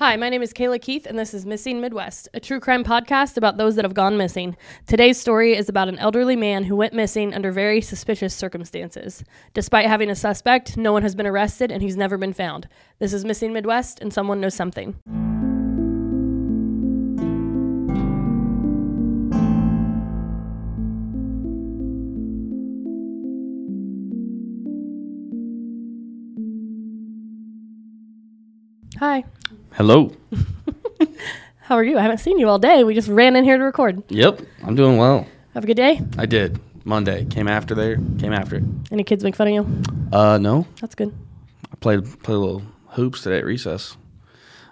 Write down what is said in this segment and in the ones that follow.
Hi, my name is Kayla Keith, and this is Missing Midwest, a true crime podcast about those that have gone missing. Today's story is about an elderly man who went missing under very suspicious circumstances. Despite having a suspect, no one has been arrested and he's never been found. This is Missing Midwest, and someone knows something. Hi. Hello. How are you? I haven't seen you all day. We just ran in here to record. Yep, I'm doing well. Have a good day. I did. Monday came after there. Came after it. Any kids make fun of you? Uh, no. That's good. I played played a little hoops today at recess.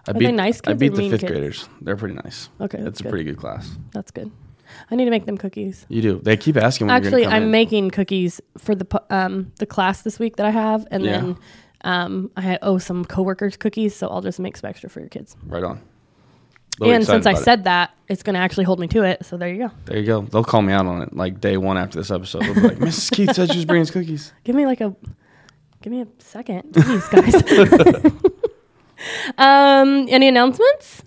I they nice I kids beat or the mean fifth kids? graders. They're pretty nice. Okay, it's that's a good. pretty good class. That's good. I need to make them cookies. You do. They keep asking. When Actually, you're gonna come I'm in. making cookies for the pu- um the class this week that I have, and Yeah. then um I owe some coworkers cookies, so I'll just make some extra for your kids. right on. They'll and since I it. said that, it's going to actually hold me to it. So there you go. there you go. They'll call me out on it like day one after this episode. They'll be like, "Mrs. Keith said she was bringing cookies." Give me like a give me a second, please, guys. um, any announcements?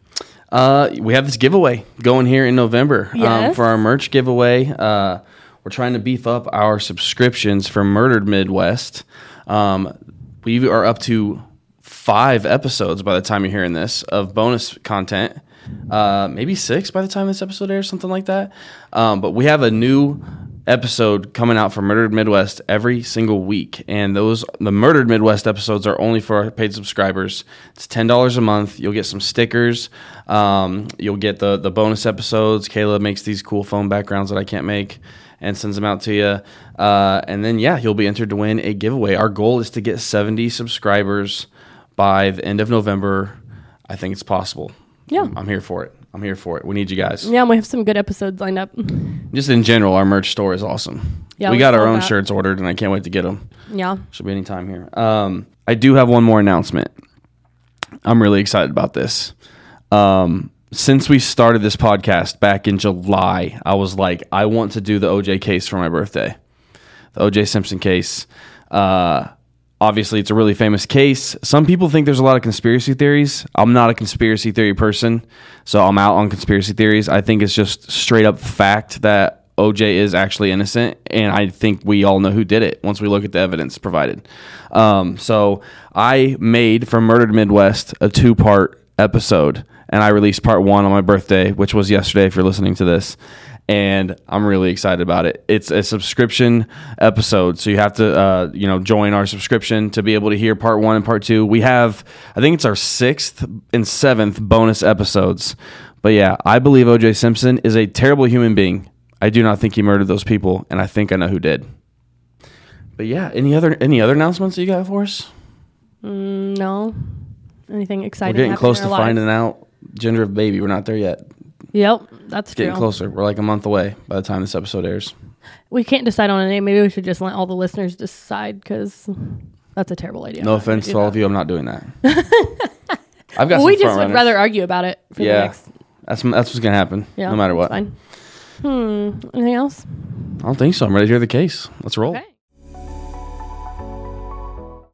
Uh, we have this giveaway going here in November um, Yes. for our merch giveaway. Uh, we're trying to beef up our subscriptions for Murdered Midwest. Um, we are up to five episodes by the time you're hearing this of bonus content. Uh, maybe six by the time this episode airs, something like that. Um, but we have a new episode coming out for Murdered Midwest every single week, and those the Murdered Midwest episodes are only for our paid subscribers. It's ten dollars a month. You'll get some stickers. Um, you'll get the the bonus episodes. Kayla makes these cool phone backgrounds that I can't make and sends them out to you. Uh, and then yeah, you'll be entered to win a giveaway. Our goal is to get seventy subscribers by the end of November. I think it's possible. Yeah. I'm, I'm here for it. I'm here for it. We need you guys. Yeah, we have some good episodes lined up. Just in general, our merch store is awesome. Yeah, we we got our own that. shirts ordered, and I can't wait to get them. Yeah. Should be any time here. Um, I do have one more announcement. I'm really excited about this. Um, since we started this podcast back in July, I was like, I want to do the OJ case for my birthday. The OJ Simpson case. Uh, obviously, it's a really famous case. Some people think there's a lot of conspiracy theories. I'm not a conspiracy theory person, so I'm out on conspiracy theories. I think it's just straight up fact that OJ is actually innocent, and I think we all know who did it once we look at the evidence provided. Um, so I made from Murdered Midwest a two part episode, and I released part one on my birthday, which was yesterday. If you're listening to this, and I'm really excited about it. It's a subscription episode, so you have to, uh, you know, join our subscription to be able to hear part one and part two. We have, I think it's our sixth and seventh bonus episodes. But yeah, I believe O.J. Simpson is a terrible human being. I do not think he murdered those people, and I think I know who did. But yeah, any other any other announcements that you got for us? Mm, no. Anything exciting? We're getting close to lives? finding out gender of baby. We're not there yet. Yep, that's Getting true. closer. We're like a month away by the time this episode airs. We can't decide on a name. Maybe we should just let all the listeners decide because that's a terrible idea. No I'm not gonna offense to all of you, I'm not doing that. I've got Well, some we just would runners. rather argue about it for the Yeah, next. that's that's what's gonna happen. Yeah, no matter what. Fine. Hmm. Anything else? I don't think so. I'm ready to hear the case. Let's roll. Okay.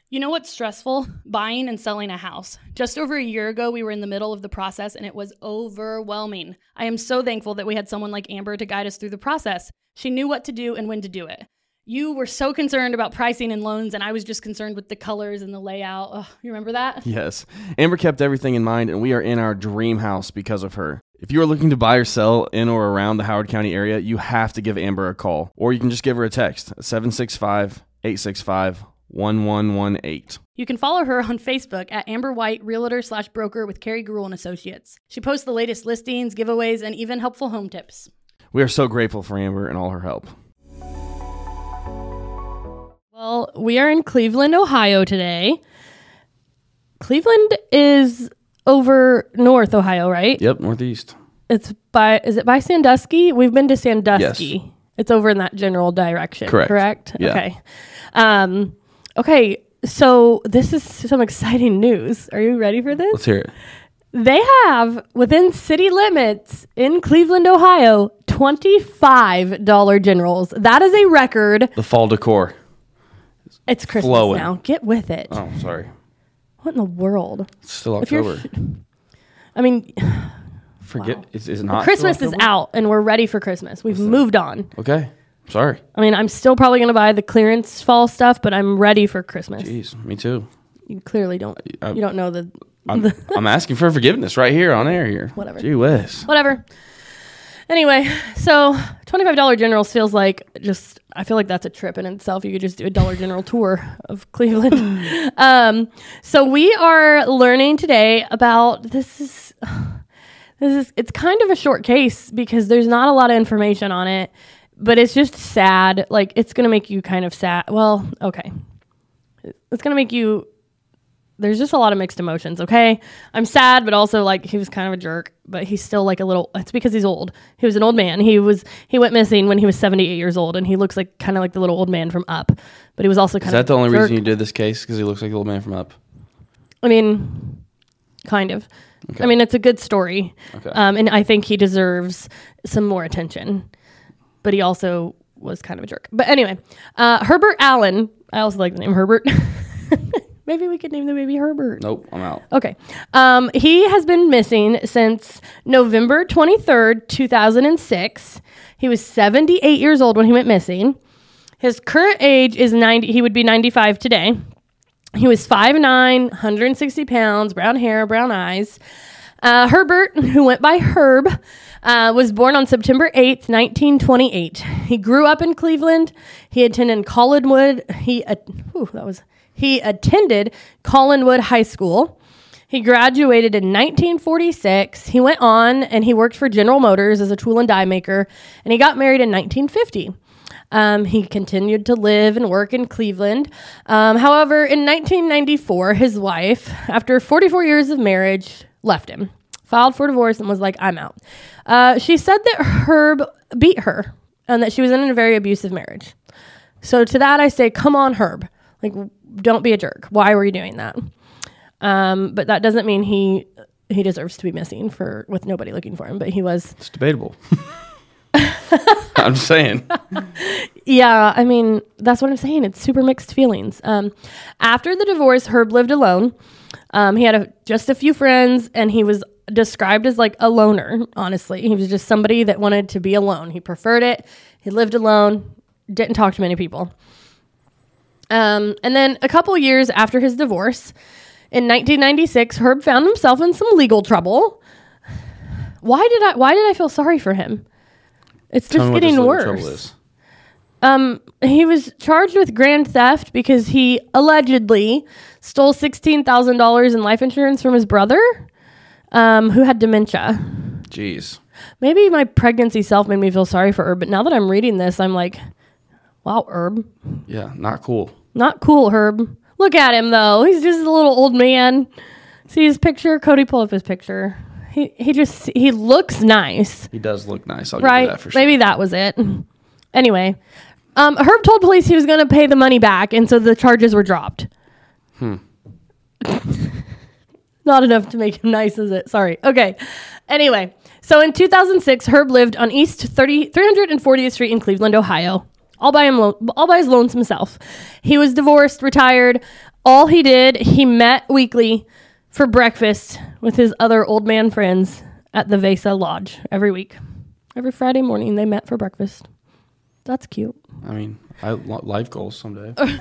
You know what's stressful? Buying and selling a house. Just over a year ago, we were in the middle of the process and it was overwhelming. I am so thankful that we had someone like Amber to guide us through the process. She knew what to do and when to do it. You were so concerned about pricing and loans, and I was just concerned with the colors and the layout. Ugh, you remember that? Yes. Amber kept everything in mind, and we are in our dream house because of her. If you are looking to buy or sell in or around the Howard County area, you have to give Amber a call, or you can just give her a text 765 865 1118. You can follow her on Facebook at Amber White Realtor slash Broker with Carrie Gruel and Associates. She posts the latest listings, giveaways, and even helpful home tips. We are so grateful for Amber and all her help. Well, we are in Cleveland, Ohio today. Cleveland is over North Ohio, right? Yep, Northeast. It's by is it by Sandusky? We've been to Sandusky. Yes. It's over in that general direction. Correct. Correct. Yeah. Okay. Um, okay. So this is some exciting news. Are you ready for this? Let's hear it. They have within city limits in Cleveland, Ohio, twenty-five dollar generals. That is a record. The fall decor. It's Christmas Flowing. now. Get with it. Oh, sorry. What in the world? It's still If you're October. I mean, Forget is is not Christmas is October? out and we're ready for Christmas. We've moved on. Okay, sorry. I mean, I'm still probably going to buy the clearance fall stuff, but I'm ready for Christmas. Jeez, me too. You clearly don't. I- you don't know the I'm, I'm asking for forgiveness right here on air here. Whatever. Gee whiz. whatever. Anyway, so twenty-five dollar generals feels like just. I feel like that's a trip in itself. You could just do a Dollar General tour of Cleveland. um, so we are learning today about this is this is it's kind of a short case because there's not a lot of information on it, but it's just sad. Like it's gonna make you kind of sad. Well, okay, it's gonna make you there's just a lot of mixed emotions, okay? I'm sad, but also like he was kind of a jerk, but he's still like a little it's because he's old. He was an old man. He was he went missing when he was 78 years old and he looks like kind of like the little old man from Up. But he was also kind Is of that the only jerk. reason you did this case? Because he looks like the old man from Up. I mean, kind of. Okay. I mean, it's a good story. Okay. Um, and I think he deserves some more attention. But he also was kind of a jerk. But anyway, uh, Herbert Allen, I also like the name Herbert. Maybe we could name the baby Herbert. Nope, I'm out. Okay. Um, he has been missing since November 23rd, 2006. He was 78 years old when he went missing. His current age is 90, he would be 95 today. He was 5'9, 160 pounds, brown hair, brown eyes. Uh, Herbert, who went by Herb, uh, was born on September 8th, 1928. He grew up in Cleveland. He attended Collinwood. He, uh, whew, that was, he attended Collinwood High School. He graduated in 1946. He went on and he worked for General Motors as a tool and die maker, and he got married in 1950. Um, he continued to live and work in Cleveland. Um, however, in 1994, his wife, after 44 years of marriage, left him, filed for divorce, and was like, I'm out. Uh, she said that Herb beat her and that she was in a very abusive marriage. So to that, I say, come on, Herb. Like, don't be a jerk. Why were you doing that? Um, but that doesn't mean he he deserves to be missing for with nobody looking for him. But he was It's debatable. I'm saying. Yeah, I mean, that's what I'm saying. It's super mixed feelings. Um, after the divorce, Herb lived alone. Um, he had a, just a few friends, and he was described as like a loner, honestly. He was just somebody that wanted to be alone. He preferred it. He lived alone, didn't talk to many people. Um, and then a couple years after his divorce, in 1996, Herb found himself in some legal trouble. Why did I? Why did I feel sorry for him? It's Tell just me what this getting worse. Um, he was charged with grand theft because he allegedly stole sixteen thousand dollars in life insurance from his brother, um, who had dementia. Jeez. Maybe my pregnancy self made me feel sorry for Herb, but now that I'm reading this, I'm like, wow, Herb, Yeah, not cool. not cool, Herb. Look at him though; he's just a little old man. See his picture, Cody. Pull up his picture. He he just he looks nice. He does look nice. I'll give you right? that for sure. Maybe that was it. Anyway, um, Herb told police he was going to pay the money back, and so the charges were dropped. Hmm. Not enough to make him nice, is it? Sorry. Okay. Anyway, so in 2006, Herb lived on East 30, 340th Street in Cleveland, Ohio, all by him, lo- all by his lonesome self. He was divorced, retired. All he did, he met weekly for breakfast with his other old man friends at the Vesa Lodge every week. Every Friday morning, they met for breakfast. That's cute. I mean, I life goals someday.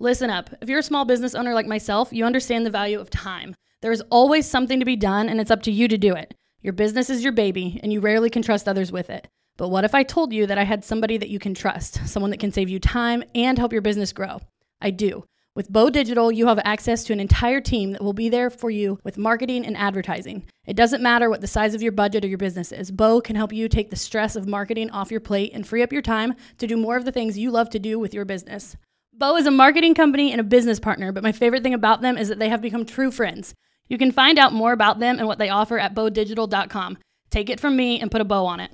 Listen up. If you're a small business owner like myself, you understand the value of time. There is always something to be done, and it's up to you to do it. Your business is your baby, and you rarely can trust others with it. But what if I told you that I had somebody that you can trust, someone that can save you time and help your business grow? I do. With Bow Digital, you have access to an entire team that will be there for you with marketing and advertising. It doesn't matter what the size of your budget or your business is. Bow can help you take the stress of marketing off your plate and free up your time to do more of the things you love to do with your business. Bow is a marketing company and a business partner, but my favorite thing about them is that they have become true friends. You can find out more about them and what they offer at bowdigital.com. Take it from me and put a bow on it.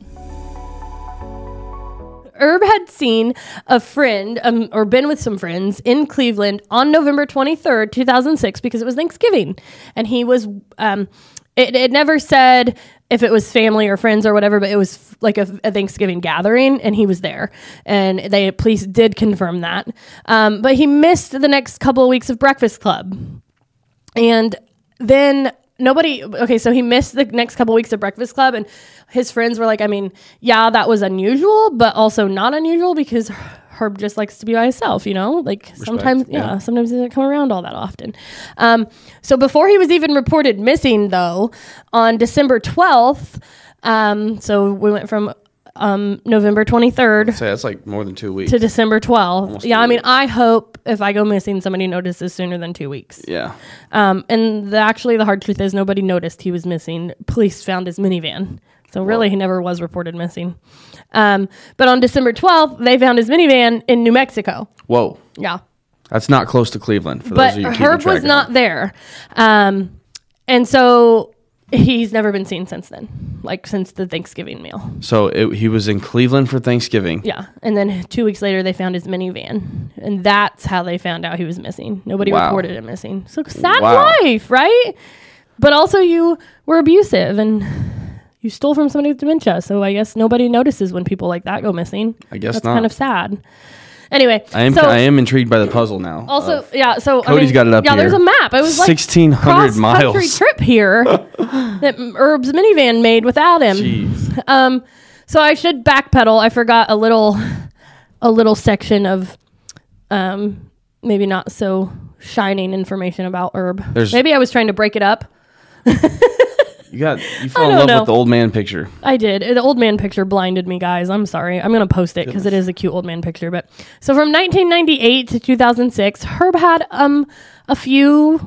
Herb had seen a friend um, or been with some friends in Cleveland on November 23rd, 2006, because it was Thanksgiving. And he was, um, it, it never said if it was family or friends or whatever, but it was f- like a, a Thanksgiving gathering and he was there. And they, police did confirm that. Um, but he missed the next couple of weeks of Breakfast Club. And then nobody okay so he missed the next couple weeks of breakfast club and his friends were like i mean yeah that was unusual but also not unusual because herb just likes to be by himself you know like sometimes yeah, yeah. sometimes he doesn't come around all that often um, so before he was even reported missing though on december 12th um, so we went from um, november 23rd Say that's like more than two weeks. to december 12th Almost yeah two i mean weeks. i hope if i go missing somebody notices sooner than two weeks yeah. um, and the, actually, the hard truth is nobody noticed he was missing. Police found his minivan. So really, he never was reported missing. Um, but on December 12th, they found his minivan in New Mexico. Whoa. Yeah. That's not close to Cleveland. For But those of you keeping Herb track was at not home. there. Um, and so he's never been seen since then, like since the Thanksgiving meal. So it, he was in Cleveland for Thanksgiving. Yeah. And then two weeks later, they found his minivan. And that's how they found out he was missing. Nobody Wow. reported him missing. So sad Wow. life, right? But also, you were abusive and you stole from somebody with dementia. So I guess nobody notices when people like that go missing. I guess that's not. kind of sad. Anyway, I am so I am intrigued by the puzzle now. also yeah. So I Cody's mean, got it up Yeah, there's a map. It was like 1600 cross-country miles. trip here that Herb's minivan made without him. Jeez. Um, so I should backpedal. I forgot a little, a little section of, um, maybe not so shining information about Herb. There's- maybe I was trying to break it up. You got you fell in love know. with the old man picture. I did. The old man picture blinded me, guys. I'm sorry. I'm going to post it because it is a cute old man picture. But so from 1998 to 2006, Herb had um a few,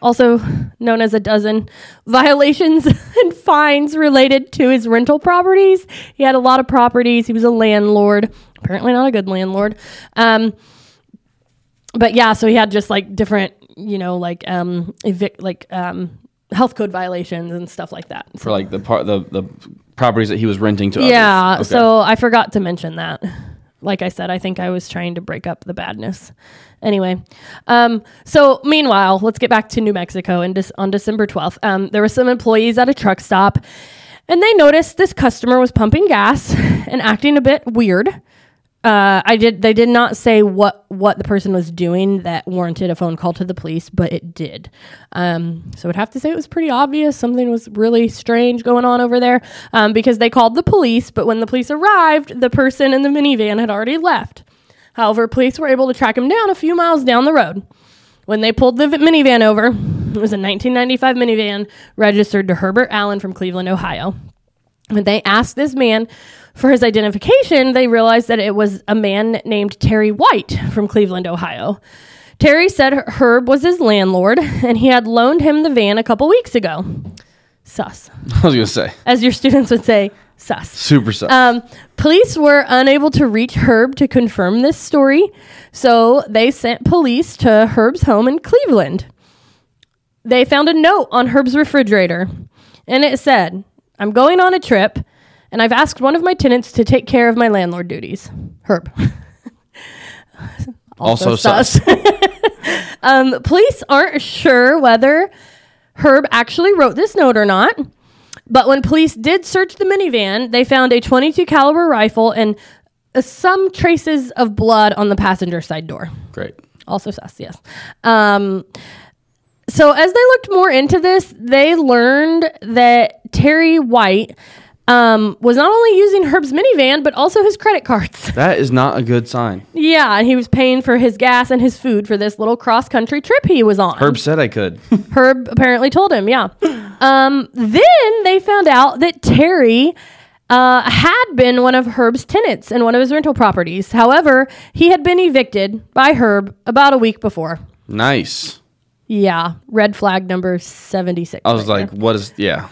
also known as a dozen, violations and fines related to his rental properties. He had a lot of properties. He was a landlord. Apparently, not a good landlord. Um, but yeah, so he had just like different, you know, like um, evic- like um, health code violations and stuff like that. for like the part the the properties that he was renting to Yeah, others. Okay. so I forgot to mention that. Like I said, I think I was trying to break up the badness. Anyway, um, so meanwhile, let's get back to New Mexico. And Dec- on December 12th, um, there were some employees at a truck stop, and they noticed this customer was pumping gas and acting a bit weird. Uh, I did. They did not say what what the person was doing that warranted a phone call to the police, but it did. Um, so I'd have to say it was pretty obvious something was really strange going on over there um, because they called the police. But when the police arrived, the person in the minivan had already left. However, police were able to track him down a few miles down the road. When they pulled the minivan over, it was a 1995 minivan registered to Herbert Allen from Cleveland, Ohio. When they asked this man for his identification, they realized that it was a man named Terry White from Cleveland, Ohio. Terry said Herb was his landlord and he had loaned him the van a couple weeks ago. Sus. I was gonna say As your students would say, sus. super sus. Um, police were unable to reach Herb to confirm this story, so they sent police to Herb's home in Cleveland. They found a note on Herb's refrigerator, and it said, I'm going on a trip, and I've asked one of my tenants to take care of my landlord duties. Herb. also sus. um, police aren't sure whether Herb actually wrote this note or not. But when police did search the minivan, they found a 22 caliber rifle and uh, some traces of blood on the passenger side door. Great. Also sus, yes. Um, so as they looked more into this, they learned that Terry White um, was not only using Herb's minivan, but also his credit cards. That is not a good sign. Yeah, and he was paying for his gas and his food for this little cross country trip he was on. Herb said I could. Herb apparently told him, yeah. Um, then they found out that Terry uh, had been one of Herb's tenants in one of his rental properties. However, he had been evicted by Herb about a week before. nice. Yeah, red flag number 76. I was right like, there. what is? Yeah.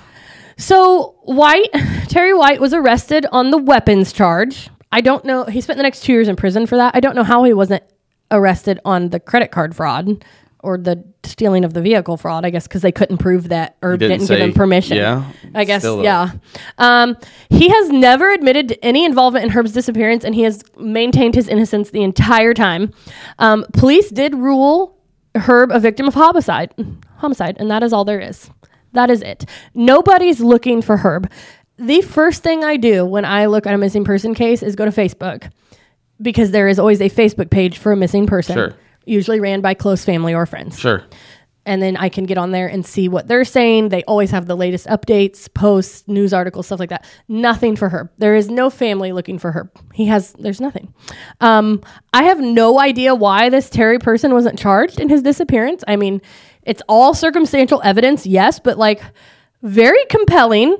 So White, Terry White was arrested on the weapons charge. I don't know. He spent the next two years in prison for that. I don't know how he wasn't arrested on the credit card fraud or the stealing of the vehicle fraud. I guess because they couldn't prove that or didn't didn't, give him permission. yeah, I guess. yeah. Um, he has never admitted to any involvement in Herb's disappearance, and he has maintained his innocence the entire time. Um, police did rule Herb a victim of homicide, homicide, and that is all there is. That is it. Nobody's looking for Herb. The first thing I do when I look at a missing person case is go to Facebook because there is always a Facebook page for a missing person, Sure. usually ran by close family or friends. Sure. and then I can get on there and see what they're saying. They always have the latest updates, posts, news articles, stuff like that. Nothing for her. There is no family looking for her. He has, there's nothing. Um, I have no idea why this Terry person wasn't charged in his disappearance. I mean, it's all circumstantial evidence, yes, but like very compelling.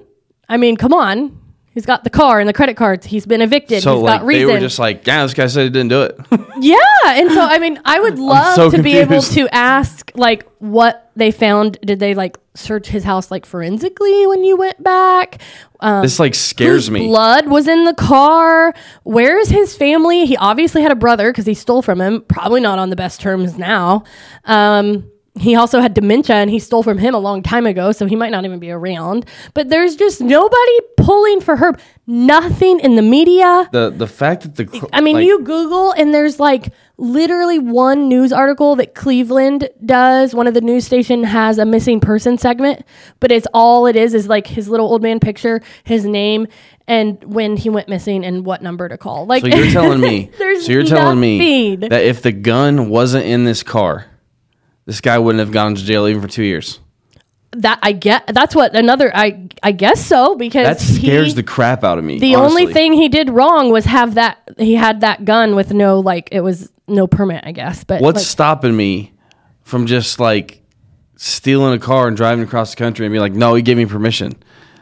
I mean, come on. He's got the car and the credit cards. He's been evicted. So He's like got reason. they were just like, yeah, this guy said he didn't do it. Yeah, and so I mean, I would love so to be able to ask like what they found. Did they like search his house like forensically when you went back? Um, this like scares me. Blood was in the car. Where is his family? He obviously had a brother because he stole from him. Probably not on the best terms now. Um, he also had dementia and he stole from him a long time ago, so he might not even be around. But there's just nobody pulling for Herb. Nothing in the media. The the fact that the I mean, like, you Google and there's like literally one news article that Cleveland does. One of the news station has a missing person segment, but it's all it is is like his little old man picture, his name, and when he went missing and what number to call. Like, So you're telling me. There's so you're telling me that if the gun wasn't in this car, this guy wouldn't have gone to jail even for two years. that I get. That's what another. I I guess so because That scares he- the crap out of me. The only thing he did wrong was have that. He had that gun with no like. It was no permit, I guess. But What's like, stopping me from just like stealing a car and driving across the country and be like, no, he gave me permission.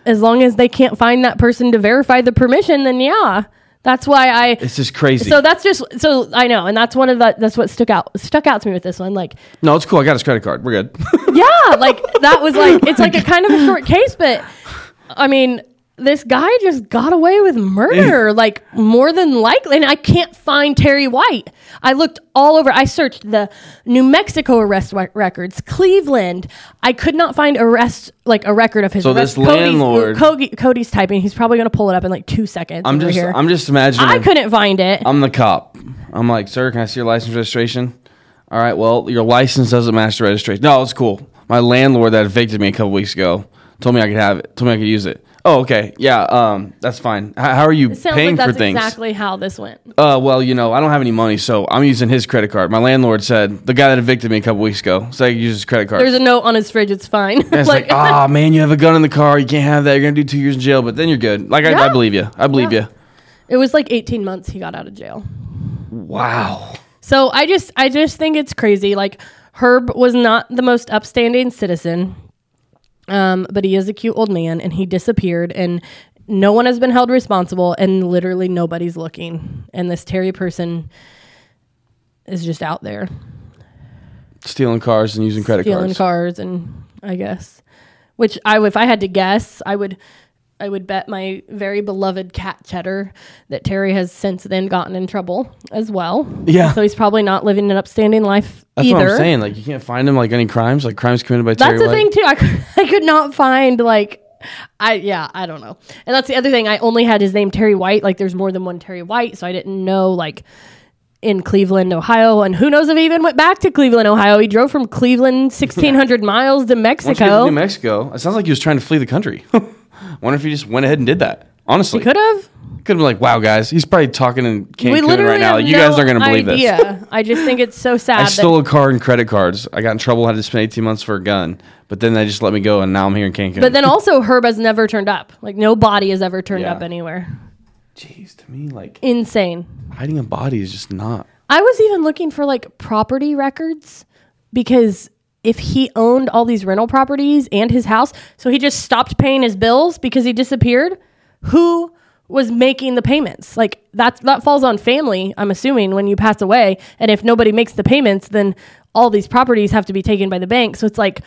as long as they can't find that person to verify the permission, then yeah, that's why I. It's just crazy. So that's just so I know, and that's one of the that's what stuck out stuck out to me with this one. Like, no, it's cool. I got his credit card. We're good. yeah, like that was like it's like a kind of a short case, but I mean, this guy just got away with murder, like more than likely. And I can't find Terry White. I looked all over. I searched the New Mexico arrest re- records, Cleveland. I could not find arrest like a record of his. So arrest. this landlord- Cody, Cody's typing. He's probably going to pull it up in like two seconds. I'm just here. I'm just imagining. I couldn't find it. I'm the cop. I'm like, sir, can I see your license registration? All right, well, your license doesn't match the registration. No, it's cool. My landlord that evicted me a couple weeks ago told me I could have it. Told me I could use it. Oh, okay. Yeah, um, that's fine. H- how are you Sounds paying like for that's things? exactly how this went. Uh, well, you know, I don't have any money, so I'm using his credit card. My landlord said the guy that evicted me a couple weeks ago said I could use his credit card. There's a note on his fridge. It's fine. And it's like, ah, man, you have a gun in the car. You can't have that. You're gonna do two years in jail, but then you're good. Like, I, I Yeah. believe you. I believe Yeah. you. it was like 18 months he got out of jail. Wow. So I just I just think it's crazy. Like Herb was not the most upstanding citizen. Um, but he is a cute old man and he disappeared and no one has been held responsible and literally nobody's looking. And this Terry person is just out there Stealing cars and using credit stealing cards. Stealing cars and I guess which I if I had to guess, I would I would bet my very beloved cat Cheddar that Terry has since then gotten in trouble as well. Yeah. So he's probably not living an upstanding life That's either. what I'm saying. Like, you can't find him like any crimes, like crimes committed by Terry That's the White. thing too. I could, I could not find like I yeah, I don't know. And that's the other thing. I only had his name Terry White. Like there's more than one Terry White, so I didn't know like in Cleveland, Ohio, and who knows if he even went back to Cleveland, Ohio. He drove from Cleveland 1600 miles to Once you get to Mexico. New Mexico, it sounds like he was trying to flee the country. I wonder if he just went ahead and did that. Honestly, He could have. could have been like, "Wow, guys, he's probably talking in Cancun right now. have You guys aren't going to believe this." idea. I just think it's so sad. I stole a car and credit cards. I got in trouble. Had to spend 18 months for a gun, but then they just let me go, and now I'm here in Cancun. but then also Herb has never turned up. Like no body has ever turned Yeah. up anywhere. jeez, to me, like Insane. hiding a body is just not. I was even looking for like property records because if he owned all these rental properties and his house, so he just stopped paying his bills because he disappeared, who was making the payments? Like that that falls on family, I'm assuming, when you pass away. And if nobody makes the payments, then all these properties have to be taken by the bank. So it's like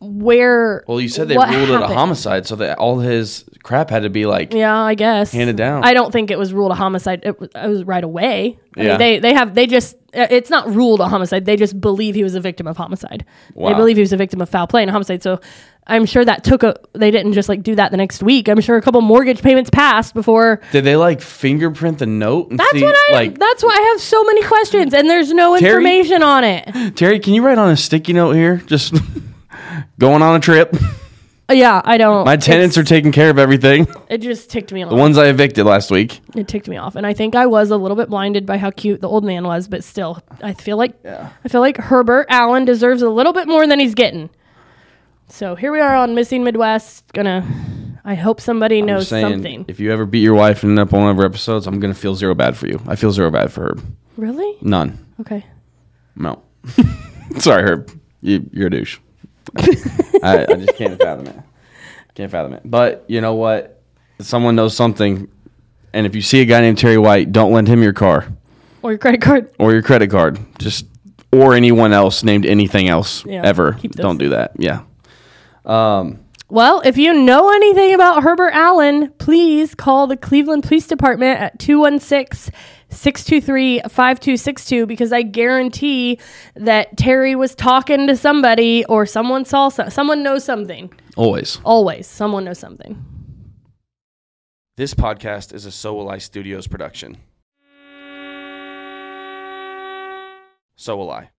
where Well, you said they ruled it a homicide, so that all his crap had to be like. Yeah, I guess Handed down. I don't think it was ruled a homicide. It was, it was right away. I Yeah. mean, they they have they just uh, it's not ruled a homicide. They just believe he was a victim of homicide. Wow. They believe he was a victim of foul play and homicide. So I'm sure that took a. They didn't just like do that the next week. I'm sure a couple mortgage payments passed before. Did they like fingerprint the note and That's see what I. like that's why I have so many questions and there's no Terry? information on it. Terry? Can you write on a sticky note here? Just going on a trip. Yeah, I don't. My tenants are taking care of everything. It just ticked me off. The ones I evicted last week. it ticked me off, and I think I was a little bit blinded by how cute the old man was, but still, I feel like Yeah. I feel like Herbert Allen deserves a little bit more than he's getting. So here we are on Missing Midwest. Gonna, I hope somebody I'm knows saying, something. If you ever beat your wife and end up on one of her episodes, I'm gonna feel zero bad for you. I feel zero bad for her. Really? None. Okay. No. Sorry, Herb. You, you're a douche. I, I just can't fathom it. Can't fathom it. But you know what? Someone knows something, and if you see a guy named Terry White, don't lend him your car Or your credit card. or your credit card. Just or anyone else named anything else Yeah, ever. Don't do that. Yeah. Um, Well, if you know anything about Herbert Allen, please call the Cleveland Police Department at 216 623 5262 because I guarantee that Terry was talking to somebody or someone saw some, someone knows something. always. Always, someone knows something. This podcast is a So Will I Studios production. So will I.